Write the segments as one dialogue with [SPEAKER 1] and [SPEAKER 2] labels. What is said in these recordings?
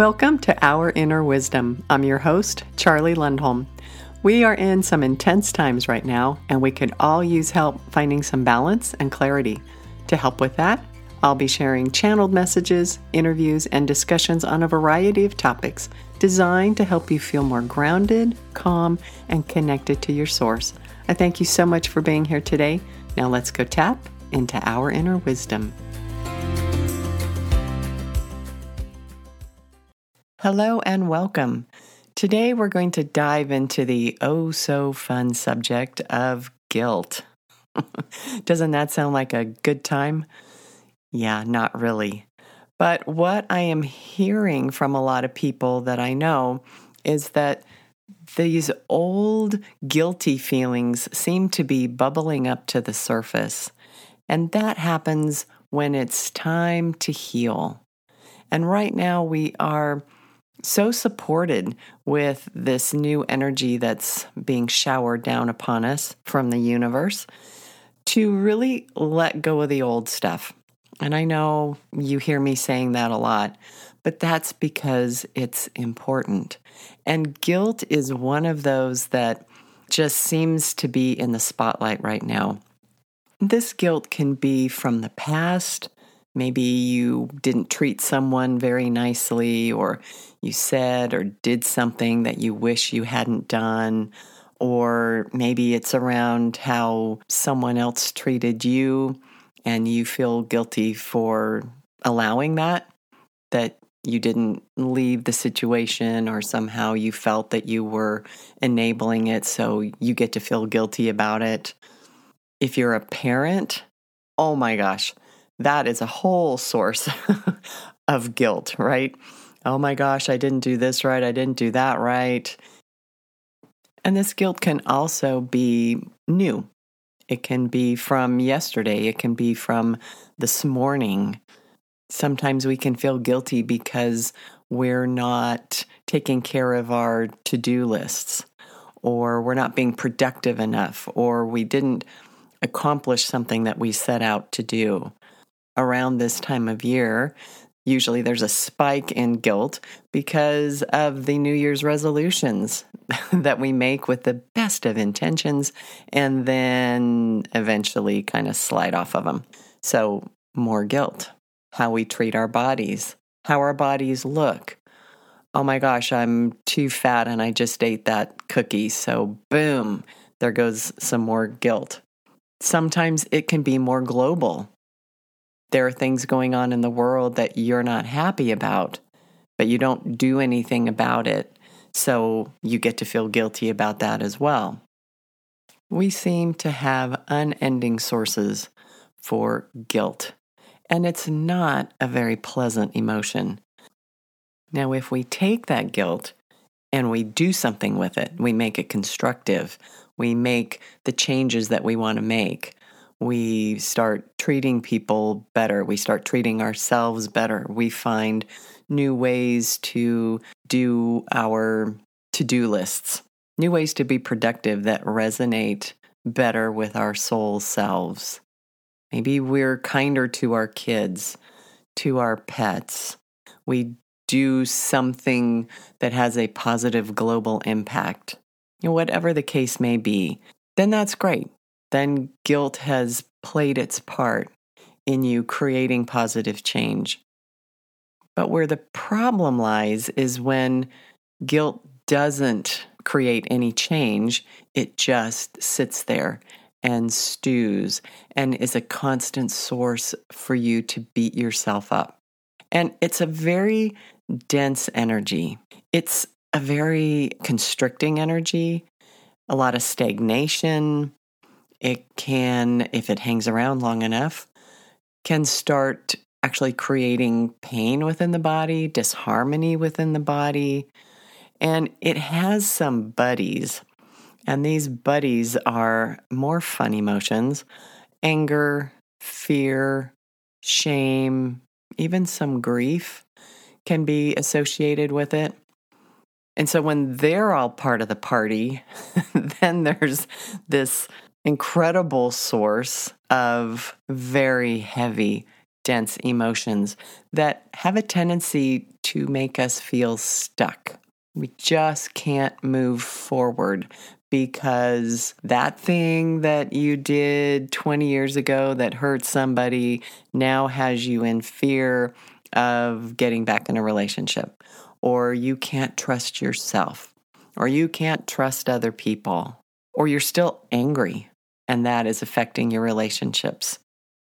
[SPEAKER 1] Welcome to Our Inner Wisdom. I'm your host, Charlie Lundholm. We are in some intense times right now, and we could all use help finding some balance and clarity. To help with that, I'll be sharing channeled messages, interviews, and discussions on a variety of topics designed to help you feel more grounded, calm, and connected to your source. I thank you so much for being here today. Now let's go tap into our inner wisdom. Hello and welcome. Today we're going to dive into the oh so fun subject of guilt. Doesn't that sound like a good time? Yeah, not really. But what I am hearing from a lot of people that I know is that these old guilty feelings seem to be bubbling up to the surface. And that happens when it's time to heal. And right now we are so supported with this new energy that's being showered down upon us from the universe to really let go of the old stuff. And I know you hear me saying that a lot, but that's because it's important. And guilt is one of those that just seems to be in the spotlight right now. This guilt can be from the past. Maybe you didn't treat someone very nicely, or you said or did something that you wish you hadn't done. Or maybe it's around how someone else treated you and you feel guilty for allowing that, that you didn't leave the situation or somehow you felt that you were enabling it, so you get to feel guilty about it. If you're a parent, oh my gosh, that is a whole source of guilt, right? Oh my gosh, I didn't do this right, I didn't do that right. And this guilt can also be new. It can be from yesterday, it can be from this morning. Sometimes we can feel guilty because we're not taking care of our to do lists, or we're not being productive enough, or we didn't accomplish something that we set out to do. Around this time of year, usually there's a spike in guilt because of the New Year's resolutions that we make with the best of intentions and then eventually kind of slide off of them. So, more guilt. How we treat our bodies, how our bodies look. Oh my gosh, I'm too fat and I just ate that cookie. So, boom, there goes some more guilt. Sometimes it can be more global there are things going on in the world that you're not happy about, but you don't do anything about it. So you get to feel guilty about that as well. We seem to have unending sources for guilt, and it's not a very pleasant emotion. Now, if we take that guilt and we do something with it, we make it constructive, we make the changes that we want to make, we start treating people better. We start treating ourselves better. We find new ways to do our to do lists, new ways to be productive that resonate better with our soul selves. Maybe we're kinder to our kids, to our pets. We do something that has a positive global impact. Whatever the case may be, then that's great then guilt has played its part in you creating positive change. But where the problem lies is when guilt doesn't create any change, it just sits there and stews and is a constant source for you to beat yourself up. And it's a very dense energy. It's a very constricting energy, a lot of stagnation, it can, if it hangs around long enough, can start actually creating pain within the body, disharmony within the body. And it has some buddies. And these buddies are more fun emotions anger, fear, shame, even some grief can be associated with it. And so when they're all part of the party, then there's this incredible source of very heavy, dense emotions that have a tendency to make us feel stuck. We just can't move forward because that thing that you did 20 years ago that hurt somebody now has you in fear of getting back in a relationship, or you can't trust yourself, or you can't trust other people, or you're still angry and that is affecting your relationships,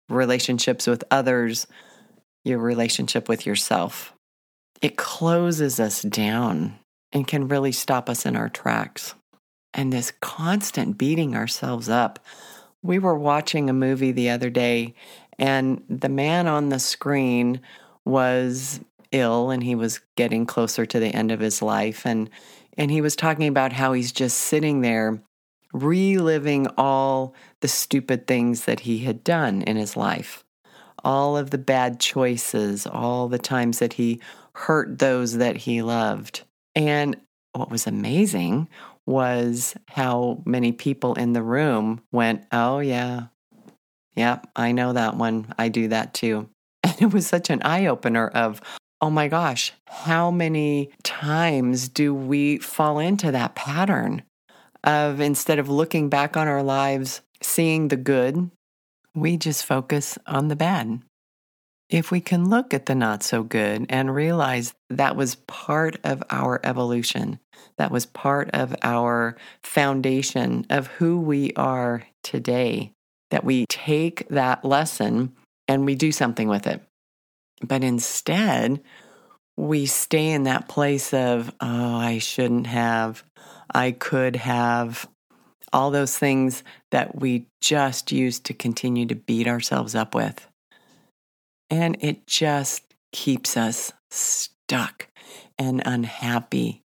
[SPEAKER 1] relationships with others, your relationship with yourself. It closes us down and can really stop us in our tracks. And this constant beating ourselves up. We were watching a movie the other day, and the man on the screen was ill and he was getting closer to the end of his life. And, and he was talking about how he's just sitting there reliving all the stupid things that he had done in his life, all of the bad choices, all the times that he hurt those that he loved. And what was amazing was how many people in the room went, Oh, yeah, yep, I know that one. I do that too. And it was such an eye opener of, oh my gosh, how many times do we fall into that pattern? Of instead of looking back on our lives, seeing the good, we just focus on the bad. If we can look at the not so good and realize that was part of our evolution, that was part of our foundation of who we are today, that we take that lesson and we do something with it. But instead, we stay in that place of, oh, I shouldn't have. I could have all those things that we just use to continue to beat ourselves up with. And it just keeps us stuck and unhappy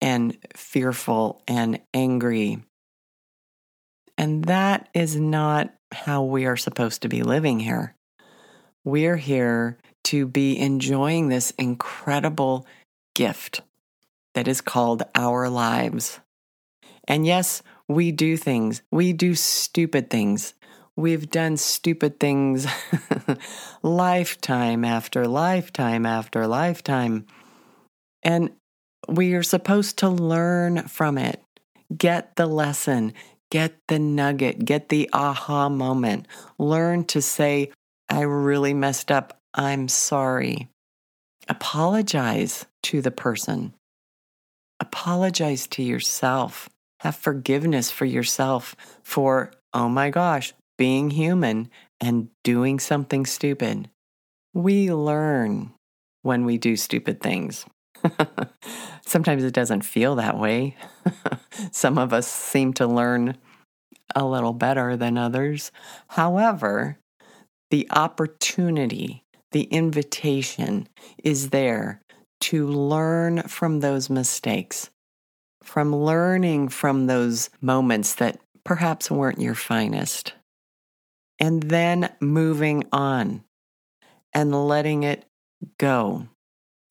[SPEAKER 1] and fearful and angry. And that is not how we are supposed to be living here. We're here to be enjoying this incredible gift that is called our lives. And yes, we do things, we do stupid things. We've done stupid things lifetime after lifetime after lifetime. And we are supposed to learn from it, get the lesson, get the nugget, get the aha moment, learn to say, I really messed up. I'm sorry. Apologize to the person. Apologize to yourself. Have forgiveness for yourself for, oh my gosh, being human and doing something stupid. We learn when we do stupid things. Sometimes it doesn't feel that way. Some of us seem to learn a little better than others. However, the opportunity, the invitation is there to learn from those mistakes, from learning from those moments that perhaps weren't your finest, and then moving on and letting it go.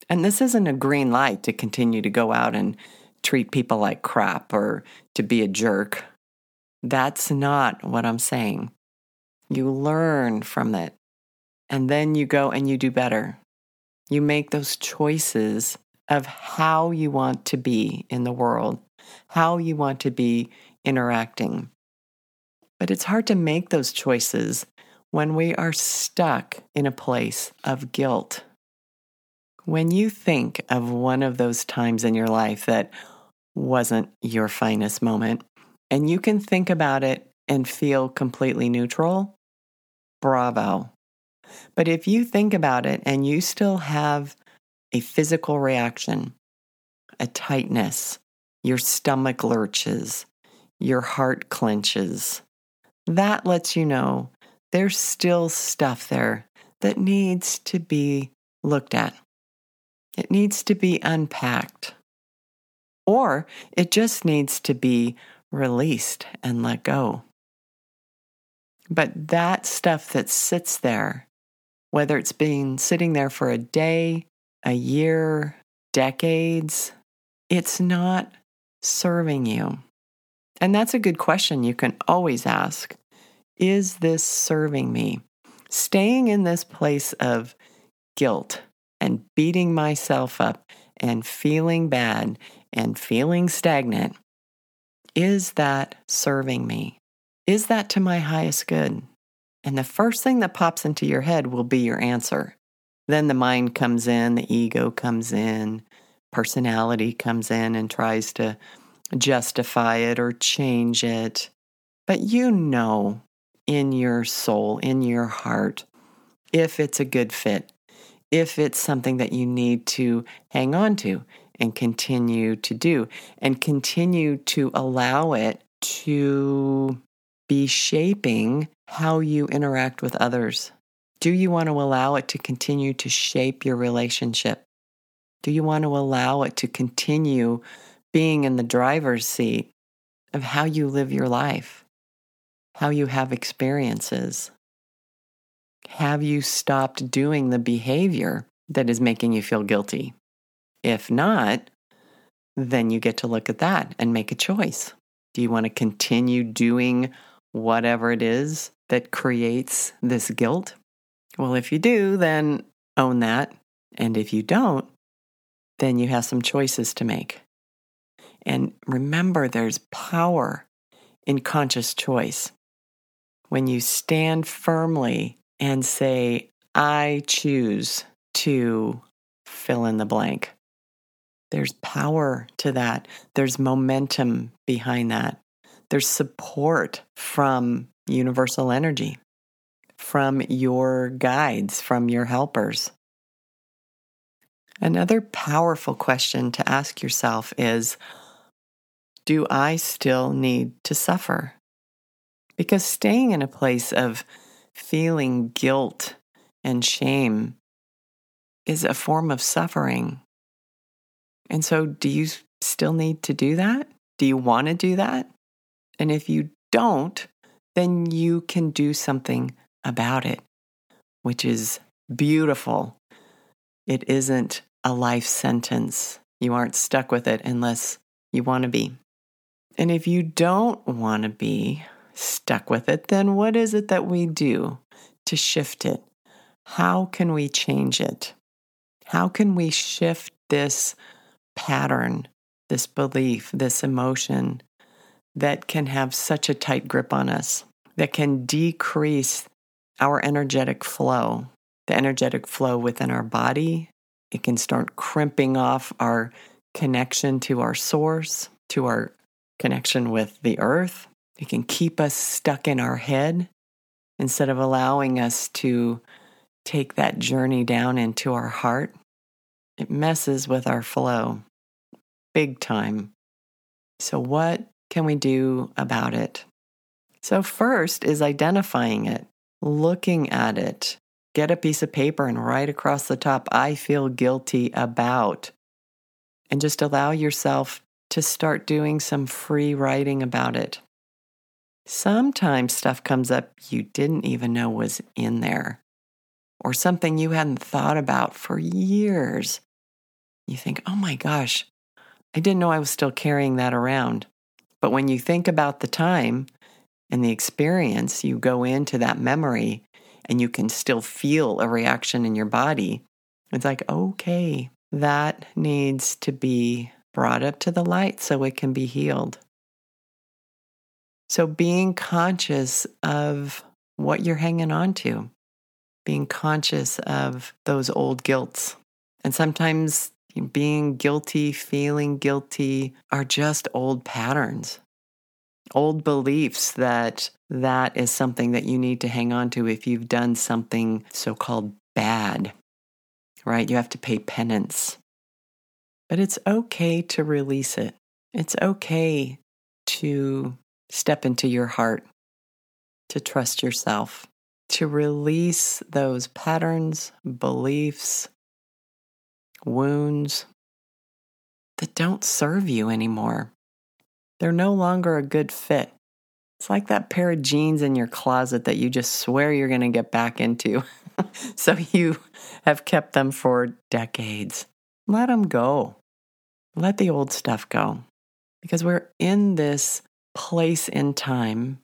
[SPEAKER 1] And this isn't a green light to continue to go out and treat people like crap or to be a jerk. That's not what I'm saying. You learn from it. And then you go and you do better. You make those choices of how you want to be in the world, how you want to be interacting. But it's hard to make those choices when we are stuck in a place of guilt. When you think of one of those times in your life that wasn't your finest moment, and you can think about it and feel completely neutral, bravo. But if you think about it and you still have a physical reaction, a tightness, your stomach lurches, your heart clenches, that lets you know there's still stuff there that needs to be looked at. It needs to be unpacked. Or it just needs to be released and let go. But that stuff that sits there, whether it's been sitting there for a day, a year, decades, it's not serving you. And that's a good question you can always ask Is this serving me? staying in this place of guilt and beating myself up and feeling bad and feeling stagnant, is that serving me? Is that to my highest good? And the first thing that pops into your head will be your answer. Then the mind comes in, the ego comes in, personality comes in and tries to justify it or change it. But you know in your soul, in your heart, if it's a good fit, if it's something that you need to hang on to and continue to do, and continue to allow it to be shaping how you interact with others. Do you want to allow it to continue to shape your relationship? Do you want to allow it to continue being in the driver's seat of how you live your life, how you have experiences? Have you stopped doing the behavior that is making you feel guilty? If not, then you get to look at that and make a choice. Do you want to continue doing whatever it is that creates this guilt? Well, if you do, then own that. And if you don't, then you have some choices to make. And remember, there's power in conscious choice. When you stand firmly and say, I choose to fill in the blank, there's power to that. There's momentum behind that. There's support from universal energy, from your guides, from your helpers. Another powerful question to ask yourself is Do I still need to suffer? Because staying in a place of feeling guilt and shame is a form of suffering. And so, do you still need to do that? Do you want to do that? And if you don't, then you can do something about it, which is beautiful. It isn't a life sentence. You aren't stuck with it unless you want to be. And if you don't want to be stuck with it, then what is it that we do to shift it? How can we change it? How can we shift this pattern, this belief, this emotion that can have such a tight grip on us, that can decrease our energetic flow, the energetic flow within our body. It can start crimping off our connection to our source, to our connection with the earth. It can keep us stuck in our head instead of allowing us to take that journey down into our heart. It messes with our flow big time. So, what can we do about it? So, first is identifying it, looking at it. Get a piece of paper and write across the top, I feel guilty about. And just allow yourself to start doing some free writing about it. Sometimes stuff comes up you didn't even know was in there, or something you hadn't thought about for years. You think, oh my gosh, I didn't know I was still carrying that around. But when you think about the time and the experience, you go into that memory and you can still feel a reaction in your body. It's like, okay, that needs to be brought up to the light so it can be healed. So, being conscious of what you're hanging on to, being conscious of those old guilts. And sometimes being guilty, feeling guilty are just old patterns, old beliefs that that is something that you need to hang on to if you've done something so called bad, right? You have to pay penance. But it's okay to release it. It's okay to step into your heart, to trust yourself, to release those patterns, beliefs, wounds that don't serve you anymore. They're no longer a good fit. It's like that pair of jeans in your closet that you just swear you're going to get back into. so you have kept them for decades. Let them go. Let the old stuff go. Because we're in this place in time,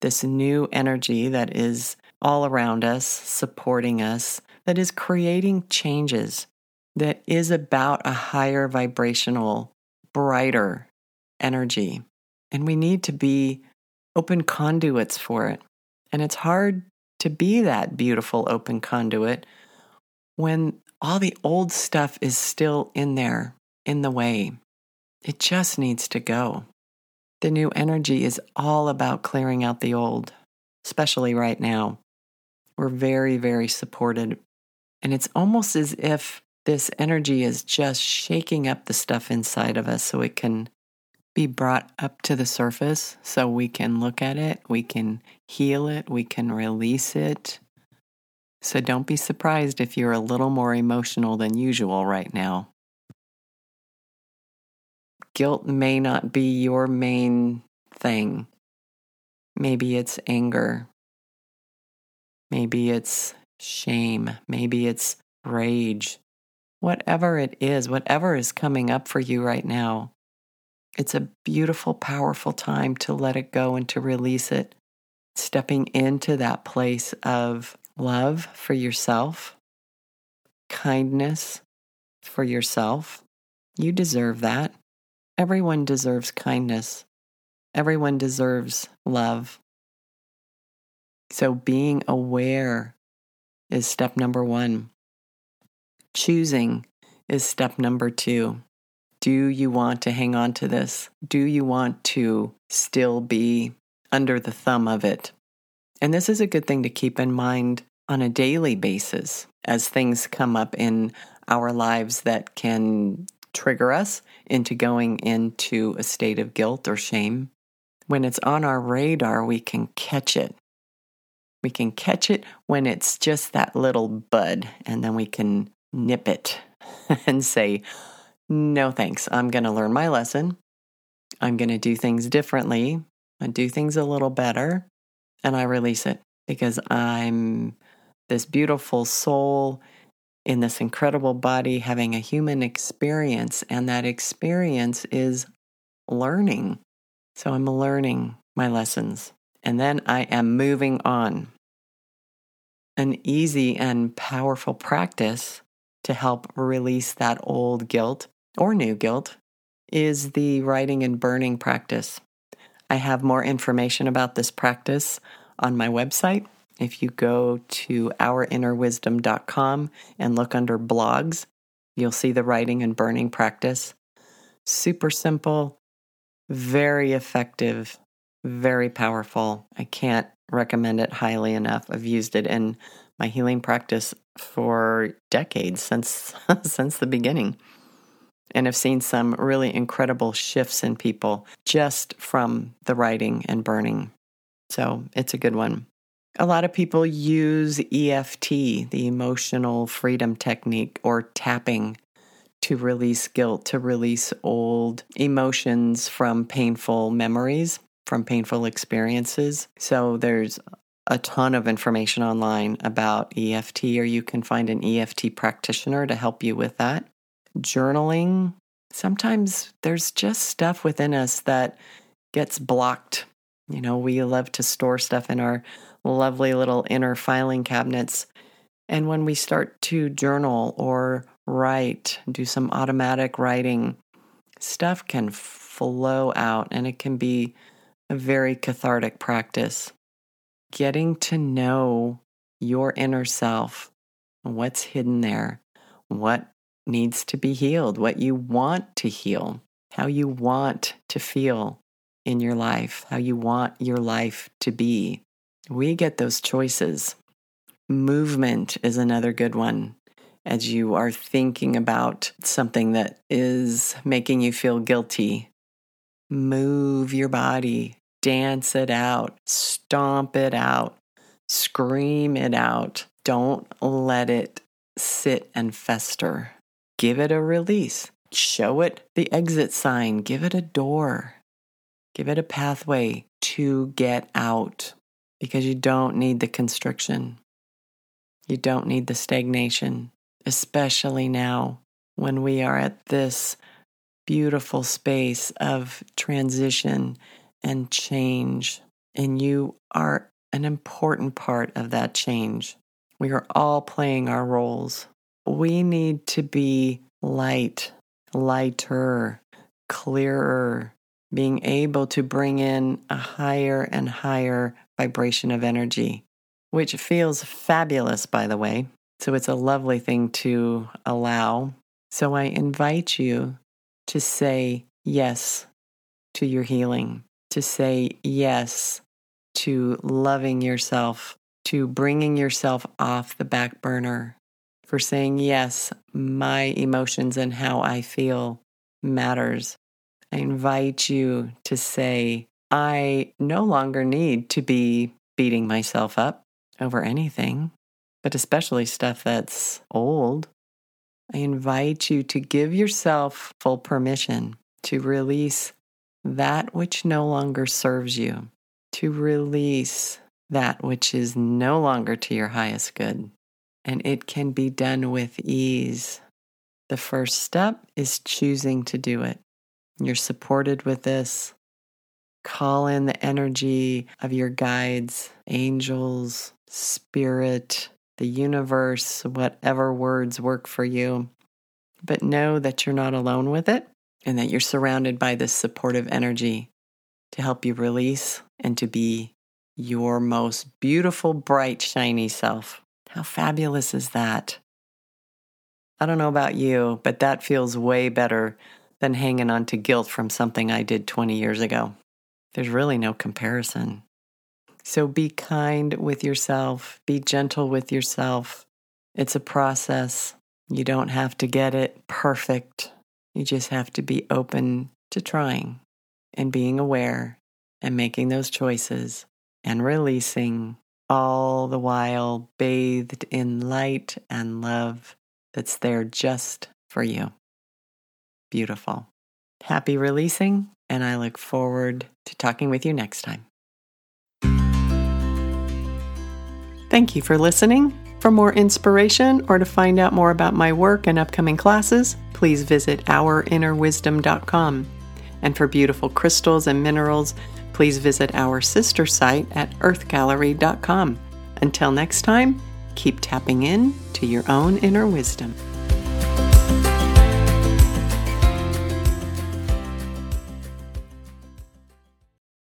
[SPEAKER 1] this new energy that is all around us, supporting us, that is creating changes, that is about a higher vibrational, brighter energy. And we need to be open conduits for it. And it's hard to be that beautiful open conduit when all the old stuff is still in there, in the way. It just needs to go. The new energy is all about clearing out the old, especially right now. We're very, very supported. And it's almost as if this energy is just shaking up the stuff inside of us so it can be brought up to the surface so we can look at it, we can heal it, we can release it. So don't be surprised if you're a little more emotional than usual right now. Guilt may not be your main thing. Maybe it's anger. Maybe it's shame. Maybe it's rage. Whatever it is, whatever is coming up for you right now, it's a beautiful, powerful time to let it go and to release it. Stepping into that place of love for yourself, kindness for yourself. You deserve that. Everyone deserves kindness. Everyone deserves love. So, being aware is step number one. Choosing is step number two. Do you want to hang on to this? Do you want to still be under the thumb of it? And this is a good thing to keep in mind on a daily basis as things come up in our lives that can trigger us into going into a state of guilt or shame. When it's on our radar, we can catch it. We can catch it when it's just that little bud, and then we can nip it and say, no thanks. I'm going to learn my lesson. I'm going to do things differently. I do things a little better and I release it because I'm this beautiful soul in this incredible body having a human experience, and that experience is learning. So I'm learning my lessons, and then I am moving on. An easy and powerful practice to help release that old guilt or new guilt is the writing and burning practice. I have more information about this practice on my website. If you go to ourinnerwisdom.com and look under blogs, you'll see the writing and burning practice. Super simple, very effective, very powerful. I can't recommend it highly enough. I've used it in my healing practice for decades since since the beginning and have seen some really incredible shifts in people just from the writing and burning. So it's a good one. A lot of people use EFT, the emotional freedom technique, or tapping to release guilt, to release old emotions from painful memories, from painful experiences. So there's a ton of information online about EFT, or you can find an EFT practitioner to help you with that journaling, sometimes there's just stuff within us that gets blocked. You know, we love to store stuff in our lovely little inner filing cabinets. And when we start to journal or write, do some automatic writing, stuff can flow out and it can be a very cathartic practice. Getting to know your inner self, what's hidden there, what needs to be healed, what you want to heal, how you want to feel in your life, how you want your life to be. We get those choices. Movement is another good one. As you are thinking about something that is making you feel guilty, move your body, dance it out, stomp it out, scream it out. Don't let it sit and fester give it a release, show it the exit sign, give it a door, give it a pathway to get out because you don't need the constriction. You don't need the stagnation, especially now when we are at this beautiful space of transition and change. And you are an important part of that change. We are all playing our roles. We need to be light, lighter, clearer, being able to bring in a higher and higher vibration of energy, which feels fabulous, by the way. So it's a lovely thing to allow. So I invite you to say yes to your healing, to say yes to loving yourself, to bringing yourself off the back burner, for saying, yes, my emotions and how I feel matters. I invite you to say, I no longer need to be beating myself up over anything, but especially stuff that's old. I invite you to give yourself full permission to release that which no longer serves you, to release that which is no longer to your highest good. And it can be done with ease. The first step is choosing to do it. You're supported with this. Call in the energy of your guides, angels, spirit, the universe, whatever words work for you. But know that you're not alone with it and that you're surrounded by this supportive energy to help you release and to be your most beautiful, bright, shiny self. How fabulous is that? I don't know about you, but that feels way better than hanging on to guilt from something I did 20 years ago. There's really no comparison. So be kind with yourself, be gentle with yourself. It's a process. You don't have to get it perfect. You just have to be open to trying and being aware and making those choices and releasing, all the while bathed in light and love that's there just for you. Beautiful. Happy releasing, and I look forward to talking with you next time. Thank you for listening. For more inspiration or to find out more about my work and upcoming classes, please visit ourinnerwisdom.com. And for beautiful crystals and minerals, please visit our sister site at earthgallery.com. Until next time, keep tapping in to your own inner wisdom.